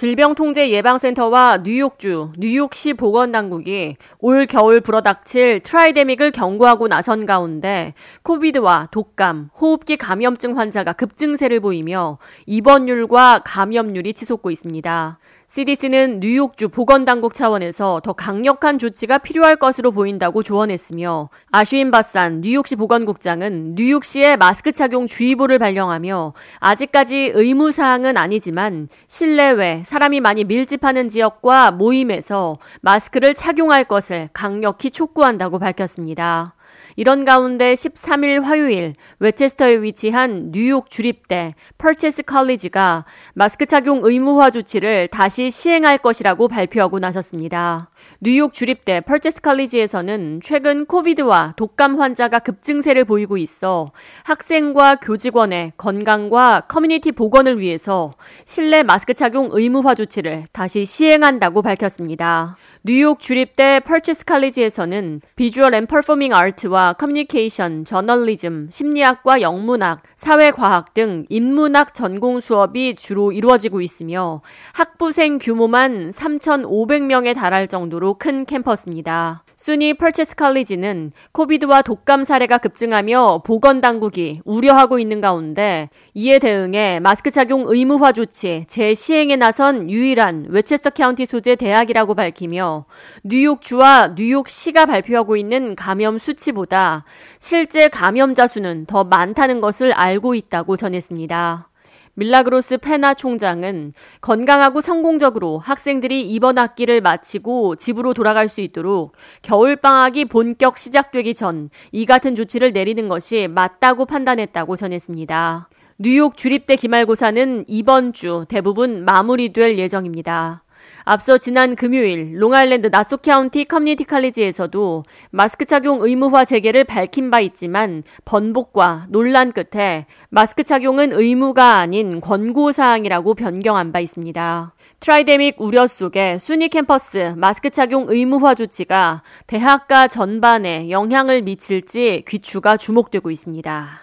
질병통제예방센터와 뉴욕주, 뉴욕시 보건당국이 올 겨울 불어닥칠 tridemic을 경고하고 나선 가운데 COVID와 독감, 호흡기 감염증 환자가 급증세를 보이며 입원율과 감염률이 치솟고 있습니다. CDC는 뉴욕주 보건당국 차원에서 더 강력한 조치가 필요할 것으로 보인다고 조언했으며 아슈윈 바산 뉴욕시 보건국장은 뉴욕시에 마스크 착용 주의보를 발령하며 아직까지 의무 사항은 아니지만 실내외 사람이 많이 밀집하는 지역과 모임에서 마스크를 착용할 것을 강력히 촉구한다고 밝혔습니다. 이런 가운데 13일 화요일 웨체스터에 위치한 뉴욕 주립대 펄체스 컬리지가 마스크 착용 의무화 조치를 다시 시행할 것이라고 발표하고 나섰습니다. 뉴욕 주립대 펄체스 컬리지에서는 최근 코비드와 독감 환자가 급증세를 보이고 있어 학생과 교직원의 건강과 커뮤니티 보건을 위해서 실내 마스크 착용 의무화 조치를 다시 시행한다고 밝혔습니다. 뉴욕 주립대 Purchase College에서는 Visual and Performing Arts와 커뮤니케이션, 저널리즘, 심리학과 영문학, 사회과학 등 인문학 전공 수업이 주로 이루어지고 있으며 학부생 규모만 3,500명에 달할 정도로 큰 캠퍼스입니다. 순위 펄체스 칼리지는 코비드와 독감 사례가 급증하며 보건당국이 우려하고 있는 가운데 이에 대응해 마스크 착용 의무화 조치 재시행에 나선 유일한 웨체스터 카운티 소재 대학이라고 밝히며 뉴욕주와 뉴욕시가 발표하고 있는 감염 수치보다 실제 감염자 수는 더 많다는 것을 알고 있다고 전했습니다. 밀라그로스 페나 총장은 건강하고 성공적으로 학생들이 이번 학기를 마치고 집으로 돌아갈 수 있도록 겨울방학이 본격 시작되기 전 이 같은 조치를 내리는 것이 맞다고 판단했다고 전했습니다. 뉴욕 주립대 기말고사는 이번 주 대부분 마무리될 예정입니다. 앞서 지난 금요일 롱아일랜드 나소 카운티 커뮤니티 칼리지에서도 마스크 착용 의무화 재개를 밝힌 바 있지만 번복과 논란 끝에 마스크 착용은 의무가 아닌 권고 사항이라고 변경한 바 있습니다. tridemic 우려 속에 SUNY 캠퍼스 마스크 착용 의무화 조치가 대학가 전반에 영향을 미칠지 귀추가 주목되고 있습니다.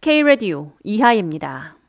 K-Radio 이하입니다.